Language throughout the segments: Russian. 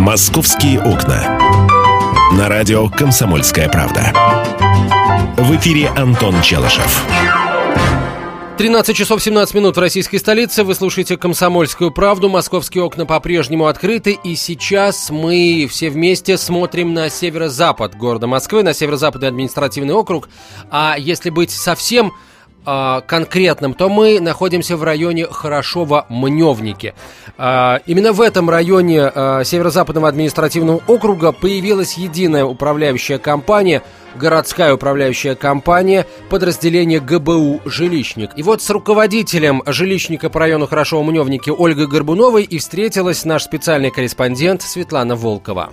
«Московские окна». На радио «Комсомольская правда». В эфире Антон Челышев. 13 часов 17 минут в российской столице. Вы слушаете «Комсомольскую правду». Московские окна по-прежнему открыты. И сейчас мы все вместе смотрим на северо-запад города Москвы, на северо-западный административный округ. А если быть совсем э, конкретным, то мы находимся в районе Хорошова-Мневники. Э, именно в этом районе э, северо-западного административного округа появилась единая управляющая компания – городская управляющая компания, подразделение ГБУ «Жилищник». И вот с руководителем жилищника по району Хорошова-Мневники Ольгой Горбуновой и встретилась наш специальный корреспондент Светлана Волкова.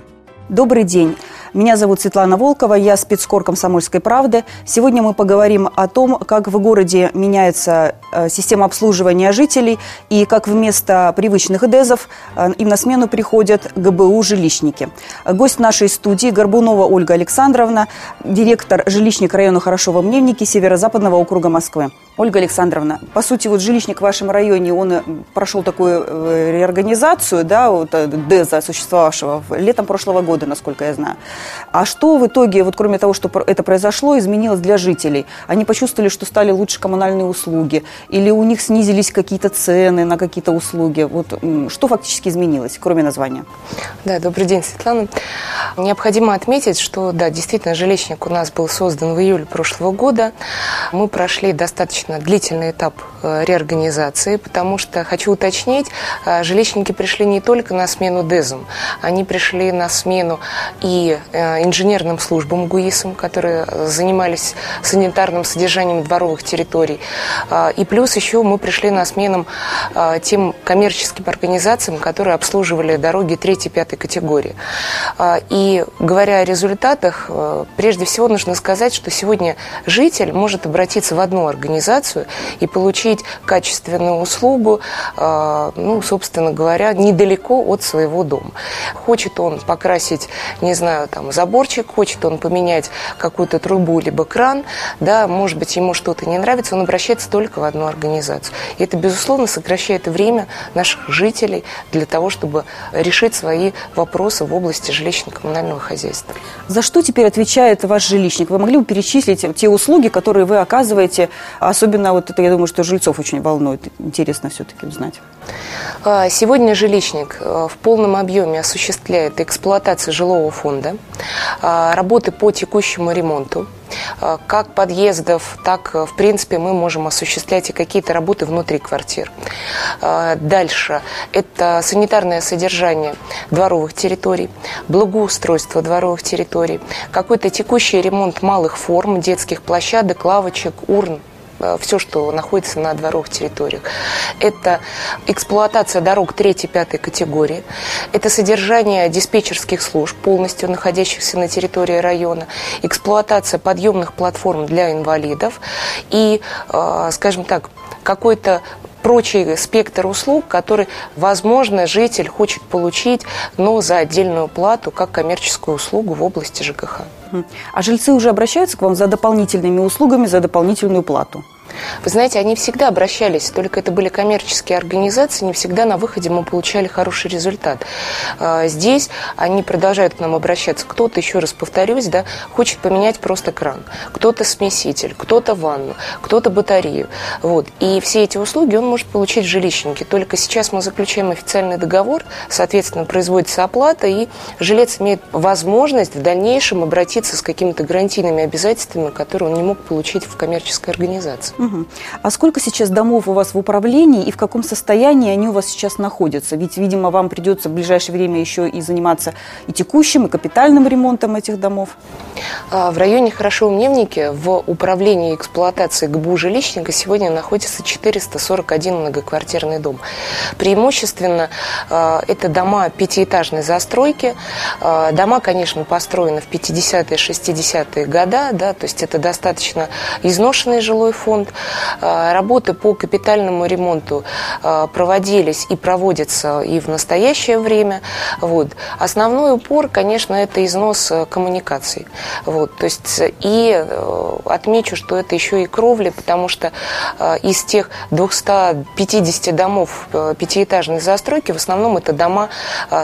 Добрый день. Меня зовут Светлана Волкова, я спецкор «Комсомольской правды». Сегодня мы поговорим о том, как в городе меняется э, система обслуживания жителей и как вместо привычных ДЭЗов э, им на смену приходят ГБУ-жилищники. Гость нашей студии Горбунова Ольга Александровна, директор жилищника района Хорошова-Мневники Северо-Западного округа Москвы. Ольга Александровна, по сути, вот жилищник в вашем районе, он э, прошел такую э, реорганизацию, да, вот э, ДЭЗа, существовавшего летом прошлого года, насколько я знаю. А что в итоге, вот кроме того, что это произошло, изменилось для жителей? Они почувствовали, что стали лучше коммунальные услуги? Или у них снизились какие-то цены на какие-то услуги? Вот что фактически изменилось, кроме названия? Да, добрый день, Светлана. Необходимо отметить, что, да, действительно, жилищник у нас был создан в июле прошлого года. Мы прошли достаточно достаточно длительный этап э, реорганизации, потому что, хочу уточнить, э, жилищники пришли не только на смену ДЭЗам, они пришли на смену и э, инженерным службам ГУИСам, которые занимались санитарным содержанием дворовых территорий, и плюс еще мы пришли на смену тем коммерческим организациям, которые обслуживали дороги 3-5 категории. И говоря о результатах, прежде всего нужно сказать, что сегодня житель может обратиться в одну организацию, организацию и получить качественную услугу, а, ну, собственно говоря, недалеко от своего дома. Хочет он покрасить, не знаю, там, заборчик, хочет он поменять какую-то трубу либо кран, да, может быть, ему что-то не нравится, он обращается только в одну организацию. И это, безусловно, сокращает время наших жителей для того, чтобы решить свои вопросы в области жилищно-коммунального хозяйства. За что теперь отвечает ваш жилищник? Вы могли бы перечислить те услуги, которые вы оказываете, особенно Особенно вот это, я думаю, что жильцов очень волнует. Интересно все-таки узнать. А, сегодня жилищник э, в полном объеме осуществляет эксплуатацию жилого фонда, а, работы по текущему ремонту, а, как подъездов, так, э, в принципе, мы можем осуществлять и какие-то работы внутри квартир. Дальше. Это санитарное содержание дворовых территорий, благоустройство дворовых территорий, какой-то текущий ремонт малых форм, детских площадок, лавочек, урн, все, что находится на дворовых территориях. Это эксплуатация дорог 3-5 категории, это содержание диспетчерских служб, полностью находящихся на территории района, эксплуатация подъемных платформ для инвалидов и, э, скажем так, какой-то прочий спектр услуг, который, возможно, житель хочет получить, но за отдельную плату, как коммерческую услугу в области ЖКХ. А жильцы уже обращаются к вам за дополнительными услугами, за дополнительную плату? Вы знаете, они всегда обращались, только это были коммерческие организации, не всегда на выходе мы получали хороший результат. А, здесь они продолжают к нам обращаться. Кто-то, еще раз повторюсь, да, хочет поменять просто кран, кто-то смеситель, кто-то ванну, кто-то батарею. Вот. И все эти услуги он может получить в жилищнике. Только сейчас мы заключаем официальный договор, соответственно, производится оплата, и жилец имеет возможность в дальнейшем обратиться с какими-то гарантийными обязательствами, которые он не мог получить в коммерческой организации. Угу. А сколько сейчас домов у вас в управлении и в каком состоянии они у вас сейчас находятся? Ведь, видимо, вам придется в ближайшее время еще и заниматься и текущим, и капитальным ремонтом этих домов. А, в районе Хорошо-Умневники в управлении эксплуатации ГБУ жилищника сегодня находится 441 многоквартирный дом. Преимущественно а, это дома пятиэтажной застройки. А, дома, конечно, построены в 50-е, 60-е годы, да, то есть это достаточно изношенный жилой фонд. Работы по капитальному ремонту проводились и проводятся и в настоящее время. Вот. Основной упор, конечно, это износ коммуникаций. Вот. То есть и отмечу, что это еще и кровли, потому что из тех 250 домов пятиэтажной застройки в основном это дома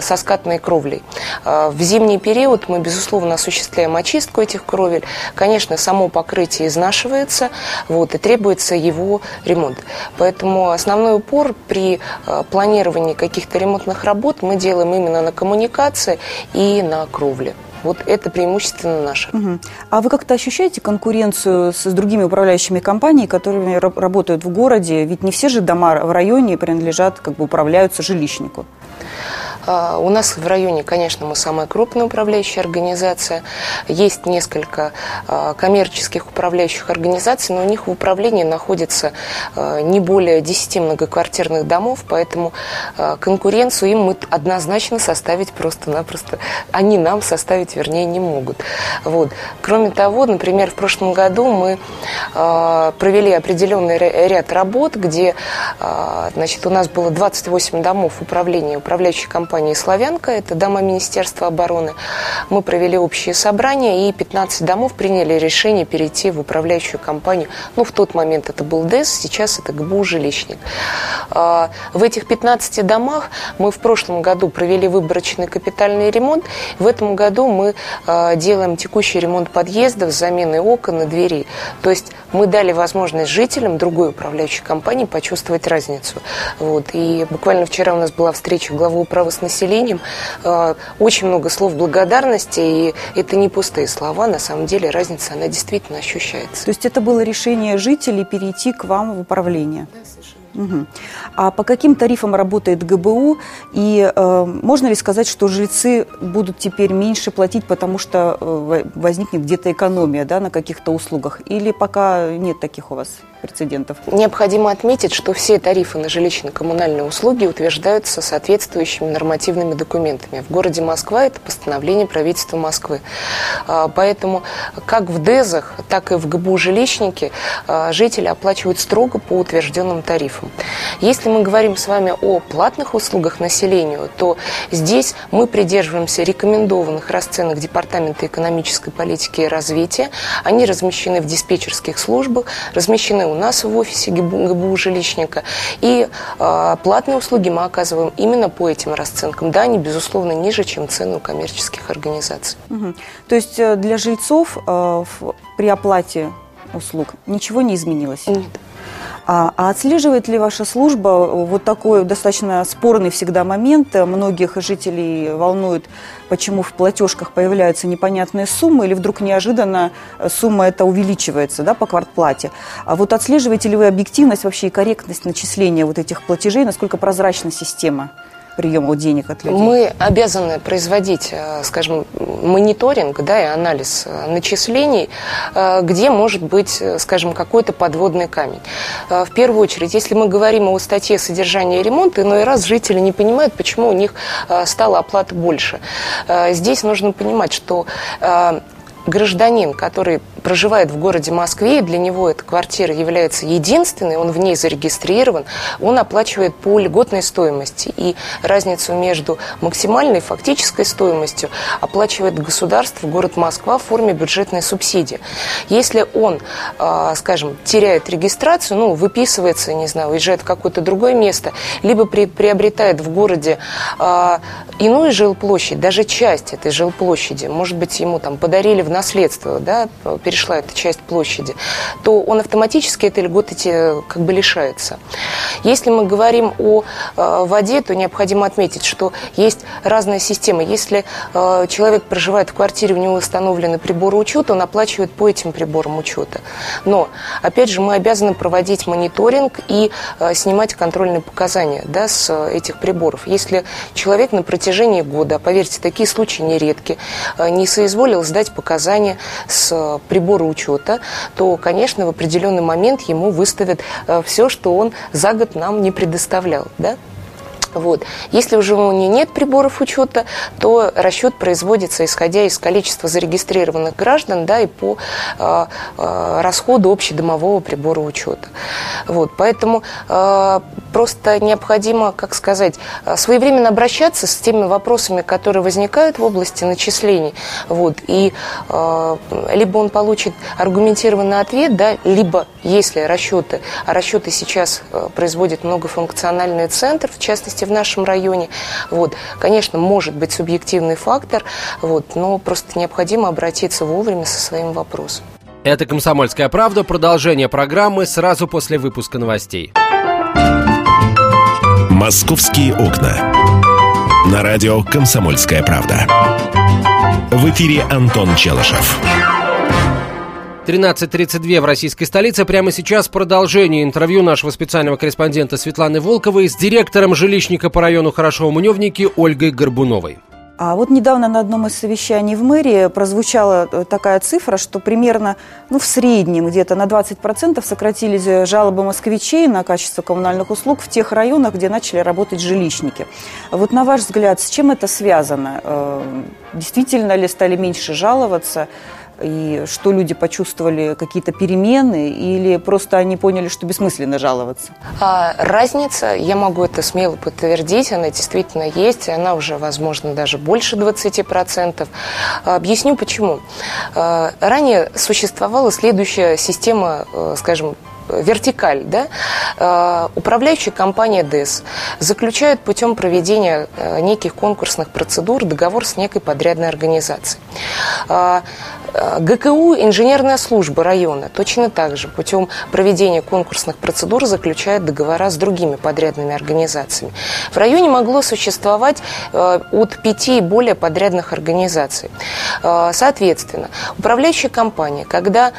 со скатной кровлей. В зимний период мы, безусловно, осуществляем очистку этих кровель. Конечно, само покрытие изнашивается, вот, и требуется его ремонт. Поэтому основной упор при э, планировании каких-то ремонтных работ мы делаем именно на коммуникации и на кровле. Вот это преимущественно наше. Угу. А вы как-то ощущаете конкуренцию с, с другими управляющими компаниями, которые работают в городе? Ведь не все же дома в районе принадлежат, как бы управляются жилищнику. А, у нас в районе, конечно, мы самая крупная управляющая организация. Есть несколько а, коммерческих управляющих организаций, но у них в управлении находится а, не более 10 многоквартирных домов, поэтому конкуренцию им мы однозначно составить просто-напросто, они нам составить, вернее, не могут. Вот. Кроме того, например, в прошлом году мы провели определенный ряд работ, где значит, у нас было 28 домов управления, управляющей компании компании «Славянка», это дома Министерства обороны. Мы провели общее собрание, и 15 домов приняли решение перейти в управляющую компанию. Ну, в тот момент это был ДЭС, сейчас это ГБУ «Жилищник». А, в этих 15 домах мы в прошлом году провели выборочный капитальный ремонт. В этом году мы а, делаем текущий ремонт подъездов, замены окон и дверей. То есть мы дали возможность жителям другой управляющей компании почувствовать разницу. Вот. И буквально вчера у нас была встреча главы управы с населением. Э, очень много слов благодарности, и это не пустые слова, на самом деле разница, она действительно ощущается. То есть это было решение жителей перейти к вам в управление? Да, совершенно. Угу. А по каким тарифам работает ГБУ? И э, можно ли сказать, что жильцы будут теперь меньше платить, потому что э, возникнет где-то экономия да, на каких-то услугах? Или пока нет таких у вас прецедентов? Необходимо отметить, что все тарифы на жилищно-коммунальные услуги утверждаются соответствующими нормативными документами. В городе Москва это постановление правительства Москвы. А, поэтому как в ДЭЗах, так и в ГБУ жилищники а, жители оплачивают строго по утвержденным тарифам тарифам. Если мы говорим с вами о платных услугах населению, то здесь мы придерживаемся рекомендованных расценок Департамента экономической политики и развития. Они размещены в диспетчерских службах, размещены у нас в офисе ГБУ жилищника. И э, платные услуги мы оказываем именно по этим расценкам. Да, они, безусловно, ниже, чем цены у коммерческих организаций. Угу. То есть э, для жильцов э, при оплате услуг ничего не изменилось? Нет. А, а отслеживает ли ваша служба вот такой достаточно спорный всегда момент? Многих жителей волнует, почему в платежках появляются непонятные суммы, или вдруг неожиданно сумма эта увеличивается да, по квартплате. А вот отслеживаете ли вы объективность вообще и корректность начисления вот этих платежей, насколько прозрачна система? Приема денег от людей? Мы обязаны производить, э, скажем, мониторинг да, и анализ э, начислений, э, где может быть, скажем, какой-то подводный камень. В первую очередь, если мы говорим о статье содержания и ремонта, иной раз жители не понимают, почему у них стала оплата больше. Здесь нужно понимать, что гражданин, который проживает в городе Москве, и для него эта квартира является единственной, он в ней зарегистрирован, он оплачивает по льготной стоимости. И разницу между максимальной и фактической стоимостью оплачивает государство, город Москва в форме бюджетной субсидии. Если он, а, скажем, теряет регистрацию, ну, выписывается, не знаю, уезжает в какое-то другое место, либо приобретает в городе а, иную жилплощадь, даже часть этой жилплощади, может быть, ему там подарили в наследство, да, перешла эта часть площади, то он автоматически этой льготы как бы лишается. Если мы говорим о э, воде, то необходимо отметить, что есть разные системы. Если э, человек проживает в квартире, у него установлены приборы учета, он оплачивает по этим приборам учета. Но, опять же, мы обязаны проводить мониторинг и э, снимать контрольные показания да, с этих приборов. Если человек на протяжении года, поверьте, такие случаи нередки, не соизволил сдать показания с прибора учета, то, конечно, в определенный момент ему выставят все, что он за год нам не предоставлял. Да? Вот. Если у животного нет приборов учета, то расчет производится исходя из количества зарегистрированных граждан да, и по э, э, расходу общедомового прибора учета. Вот. Поэтому э, просто необходимо, как сказать, своевременно обращаться с теми вопросами, которые возникают в области начислений. Вот. И э, либо он получит аргументированный ответ, да, либо если расчеты, а расчеты сейчас производит многофункциональный центр, в частности, в нашем районе. Вот. Конечно, может быть субъективный фактор, вот, но просто необходимо обратиться вовремя со своим вопросом. Это «Комсомольская правда». Продолжение программы сразу после выпуска новостей. «Московские окна». На радио «Комсомольская правда». В эфире Антон Челышев. 13.32 в российской столице. Прямо сейчас продолжение интервью нашего специального корреспондента Светланы Волковой с директором жилищника по району Хорошово-Мневники Ольгой Горбуновой. А вот недавно на одном из совещаний в мэрии прозвучала э, такая цифра, что примерно ну, в среднем где-то на 20% сократились э, жалобы москвичей на качество коммунальных услуг в тех районах, где начали работать жилищники. Вот на ваш взгляд, с чем это связано? Э, действительно ли стали меньше жаловаться? И что люди почувствовали какие-то перемены или просто они поняли, что бессмысленно жаловаться? А, разница, я могу это смело подтвердить, она действительно есть, и она уже, возможно, даже больше 20%. Объясню почему. А, ранее существовала следующая система, э, скажем, вертикаль, да, э, управляющая компания ДЭС заключает путем проведения э, неких конкурсных процедур договор с некой подрядной организацией. Э, ГКУ инженерная служба района точно так же путем проведения конкурсных процедур заключает договора с другими подрядными организациями. В районе могло существовать от пяти и более подрядных организаций. Соответственно, управляющая компания, когда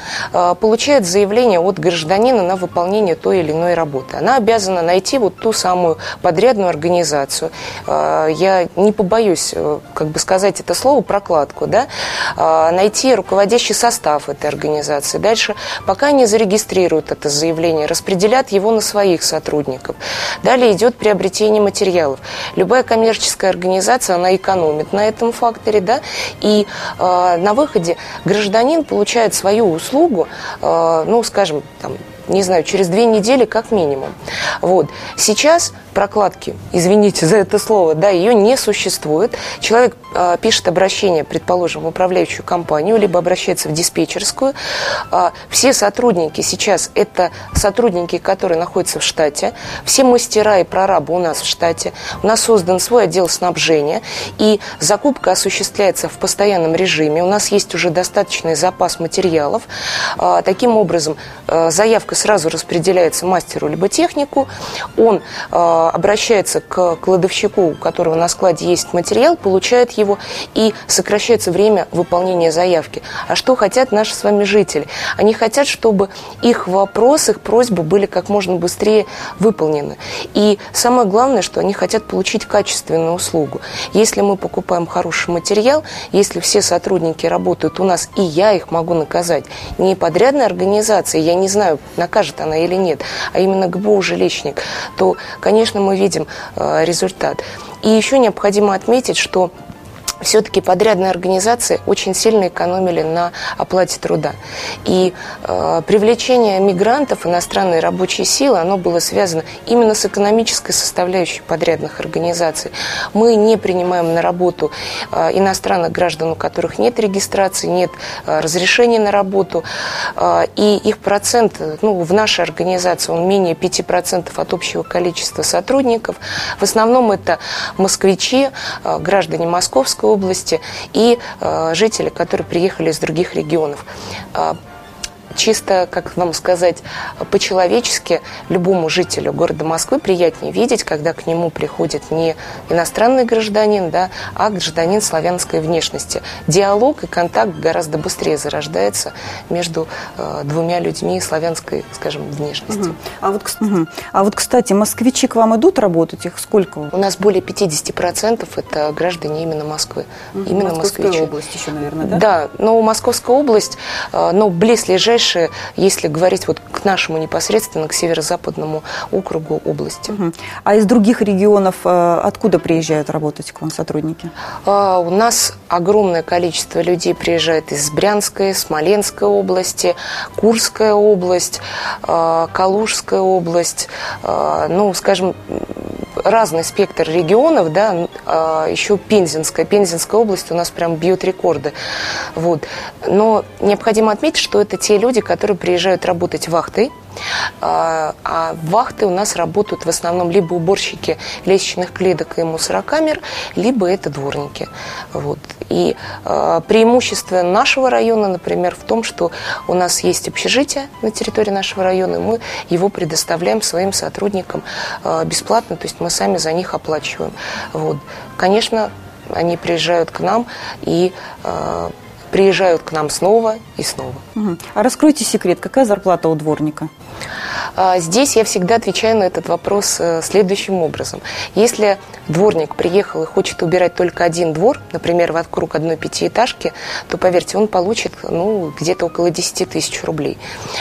получает заявление от гражданина гражданина на выполнение той или иной работы. Она обязана найти вот ту самую подрядную организацию. А, я не побоюсь, э, как бы сказать это слово, прокладку, да, а, найти руководящий состав этой организации. Дальше, пока они зарегистрируют это заявление, распределят его на своих сотрудников. Далее идет приобретение материалов. Любая коммерческая организация, она экономит на этом факторе, да, и э, на выходе гражданин получает свою услугу, ну, скажем, там, не знаю, через две недели как минимум. Вот. Сейчас прокладки, извините за это слово, да, ее не существует. Человек э, пишет обращение, предположим, в управляющую компанию, либо обращается в диспетчерскую. Э, все сотрудники сейчас это сотрудники, которые находятся в штате. Все мастера и прорабы у нас в штате. У нас создан свой отдел снабжения, и закупка осуществляется в постоянном режиме. У нас есть уже достаточный запас материалов. Э, таким образом, э, заявка сразу распределяется мастеру либо технику. Он э, обращается к кладовщику, у которого на складе есть материал, получает его и сокращается время выполнения заявки. А что хотят наши с вами жители? Они хотят, чтобы их вопрос, их просьбы были как можно быстрее выполнены. И самое главное, что они хотят получить качественную услугу. Если мы покупаем хороший материал, если все сотрудники работают у нас, и я их могу наказать, не подрядная организация, я не знаю, накажет она или нет, а именно ГБУ жилищник, то, конечно, конечно, мы видим э, результат. И еще необходимо отметить, что все-таки подрядные организации очень сильно экономили на оплате труда. И э, привлечение мигрантов, иностранной рабочей силы, оно было связано именно с экономической составляющей подрядных организаций. Мы не принимаем на работу э, иностранных граждан, у которых нет регистрации, нет э, разрешения на работу, э, и их процент ну, в нашей организации, он менее 5% от общего количества сотрудников. В основном это москвичи, э, граждане Московской области и э, жители, которые приехали из других регионов. Чисто, как вам сказать, по-человечески любому жителю города Москвы приятнее видеть, когда к нему приходит не иностранный гражданин, да, а гражданин славянской внешности. Диалог и контакт гораздо быстрее зарождается между э, двумя людьми славянской, скажем, внешности. Угу. А, вот, угу. а вот, кстати, москвичи к вам идут работать? Их сколько? У нас более 50% это граждане именно Москвы. Угу. Именно Московская москвичи. область еще, наверное, да? Да, но Московская область, э, но близлежащие дальше, если говорить вот к нашему непосредственно, к северо-западному округу области. Угу. А из других регионов э, откуда приезжают работать к вам сотрудники? А, у нас огромное количество людей приезжает из Брянской, Смоленской области, Курская область, э, Калужская область, э, ну, скажем, разный спектр регионов, да, а, еще Пензенская. Пензенская область у нас прям бьет рекорды. Вот. Но необходимо отметить, что это те люди, которые приезжают работать вахтой, а, а вахты у нас работают в основном либо уборщики лестничных клеток и мусорокамер, либо это дворники. Вот. И э, преимущество нашего района, например, в том, что у нас есть общежитие на территории нашего района, и мы его предоставляем своим сотрудникам э, бесплатно, то есть мы сами за них оплачиваем. Вот. Конечно, они приезжают к нам и э, приезжают к нам снова и снова. Угу. А раскройте секрет, какая зарплата у дворника? А, здесь я всегда отвечаю на этот вопрос э, следующим образом. Если дворник приехал и хочет убирать только один двор, например, вокруг одной пятиэтажки, то, поверьте, он получит ну, где-то около 10 тысяч рублей.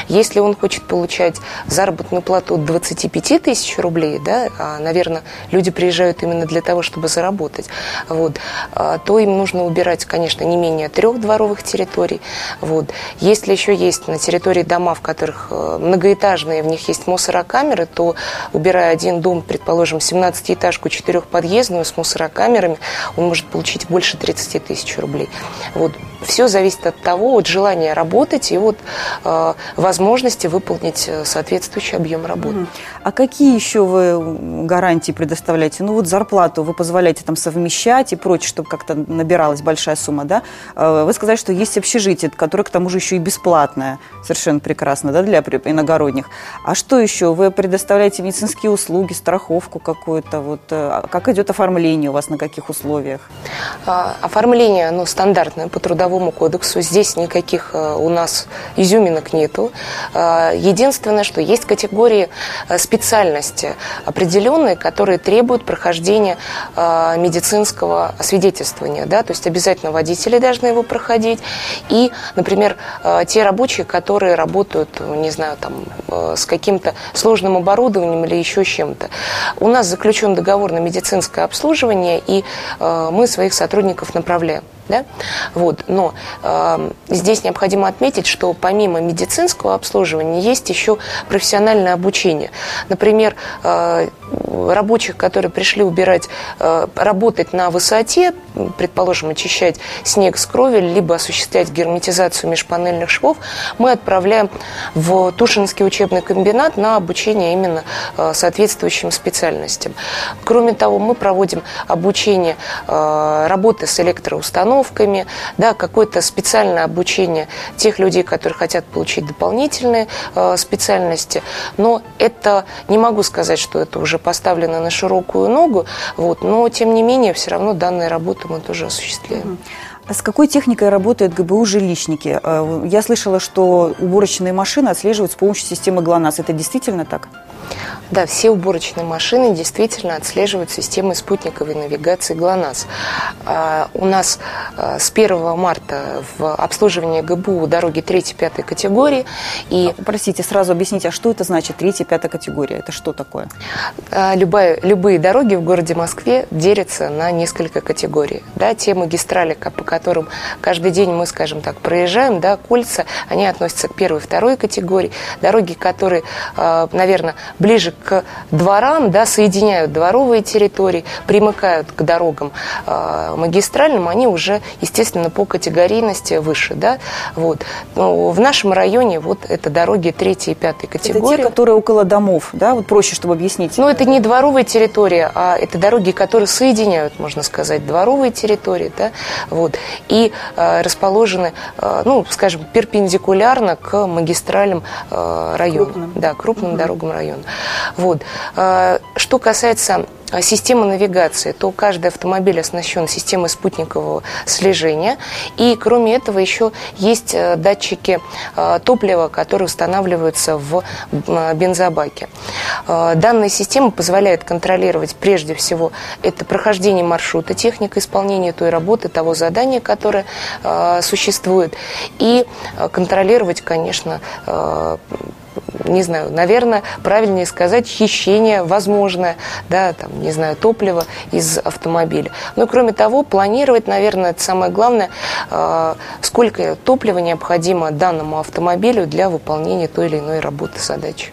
Если он хочет получать заработную плату от 25 тысяч рублей, да, а, наверное, люди приезжают именно для того, чтобы заработать, вот, а, то им нужно убирать, конечно, не менее трех дворов, дворовых территорий. Вот. Если еще есть на территории дома, в которых э, многоэтажные, в них есть мусорокамеры, то убирая один дом, предположим, 17-этажку, четырехподъездную с мусорокамерами, он может получить больше 30 тысяч рублей. Вот. Все зависит от того, от желания работать и от э, возможности выполнить э, соответствующий объем работы. А какие еще вы гарантии предоставляете? Ну вот зарплату вы позволяете там совмещать и прочее, чтобы как-то набиралась большая сумма, да? Э, вы сказали, что есть общежитие, которое к тому же еще и бесплатное. Совершенно прекрасно, да, для иногородних. А что еще? Вы предоставляете медицинские услуги, страховку какую-то? Вот, э, а как идет оформление у вас, на каких условиях? А, оформление, оно стандартное по трудовому Трудовому кодексу. Здесь никаких э, у нас изюминок нету. Э, единственное, что есть категории э, специальности определенные, которые требуют прохождения медицинского освидетельствования. Да? То есть обязательно водители должны его проходить. И, например, те рабочие, которые работают, не знаю, там, с каким-то сложным оборудованием или еще чем-то. У нас заключен договор на медицинское обслуживание, и мы своих сотрудников направляем. Да? Вот. Но э, здесь необходимо отметить, что помимо медицинского обслуживания есть еще профессиональное обучение. Например, э, рабочих, которые пришли убирать, э, работать на высоте, предположим, очищать снег с крови, либо осуществлять герметизацию межпанельных швов, мы отправляем в Тушинский учебный комбинат на обучение именно э, соответствующим специальностям. Кроме того, мы проводим обучение э, работы с электроустановками, да, какое-то специальное обучение тех людей, которые хотят получить дополнительные специальности. Но это, не могу сказать, что это уже поставлено на широкую ногу, вот, но тем не менее все равно данные работы мы тоже осуществляем. А с какой техникой работают ГБУ-жилищники? Э, я слышала, что уборочные машины отслеживают с помощью системы ГЛОНАСС. Это действительно так? Да, все уборочные машины действительно отслеживают системой спутниковой навигации ГЛОНАСС. А, у нас а, с 1 марта в обслуживании ГБУ дороги 3-5 категории. И... А, простите, сразу объясните, а что это значит 3-5 категория? Это что такое? Любая, любые дороги в городе Москве делятся на несколько категорий. Да, те магистрали, по которым каждый день мы, скажем так, проезжаем, да, кольца, они относятся к первой и второй категории. Дороги, которые, наверное, ближе к дворам, да, соединяют дворовые территории, примыкают к дорогам э, магистральным, они уже, естественно, по категорийности выше. Да? Вот. Но в нашем районе вот это дороги третьей и пятой категории. Это те, которые около домов, да? Вот проще, чтобы объяснить. Ну, это не дворовая территория, а это дороги, которые соединяют, можно сказать, дворовые территории, да? Вот. И э, расположены, э, ну, скажем, перпендикулярно к магистралям э, района. Крупным. Да, крупным угу. дорогам района. Вот. Э, что касается система навигации, то каждый автомобиль оснащен системой спутникового слежения. И кроме этого еще есть датчики топлива, которые устанавливаются в бензобаке. Данная система позволяет контролировать прежде всего это прохождение маршрута, техника исполнения той работы, того задания, которое существует, и контролировать, конечно, не знаю, наверное, правильнее сказать, хищение возможное, да, там, не знаю, топлива из автомобиля. Ну и кроме того, планировать, наверное, это самое главное, э, сколько топлива необходимо данному автомобилю для выполнения той или иной работы, задачи.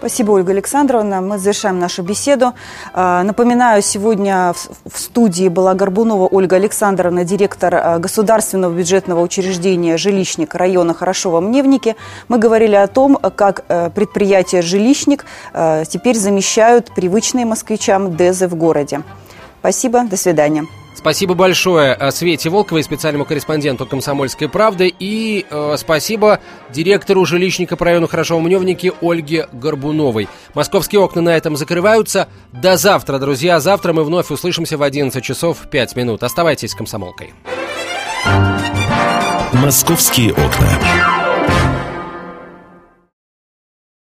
Спасибо, Ольга Александровна. Мы завершаем нашу беседу. А, напоминаю, сегодня в студии была Горбунова Ольга Александровна, директор а, государственного бюджетного учреждения «Жилищник» района Хорошова-Мневники. Мы говорили о том, как э, предприятие «Жилищник» э, теперь замещают привычные москвичам ДЭЗы в городе. Спасибо, до свидания. Спасибо большое э, Свете Волковой, специальному корреспонденту «Комсомольской правды», и э, спасибо директору жилищника по району Хорошо-Мневники Ольге Горбуновой. Московские окна на этом закрываются. До завтра, друзья. Завтра мы вновь услышимся в 11 часов 5 минут. Оставайтесь с «Комсомолкой». «Московские окна».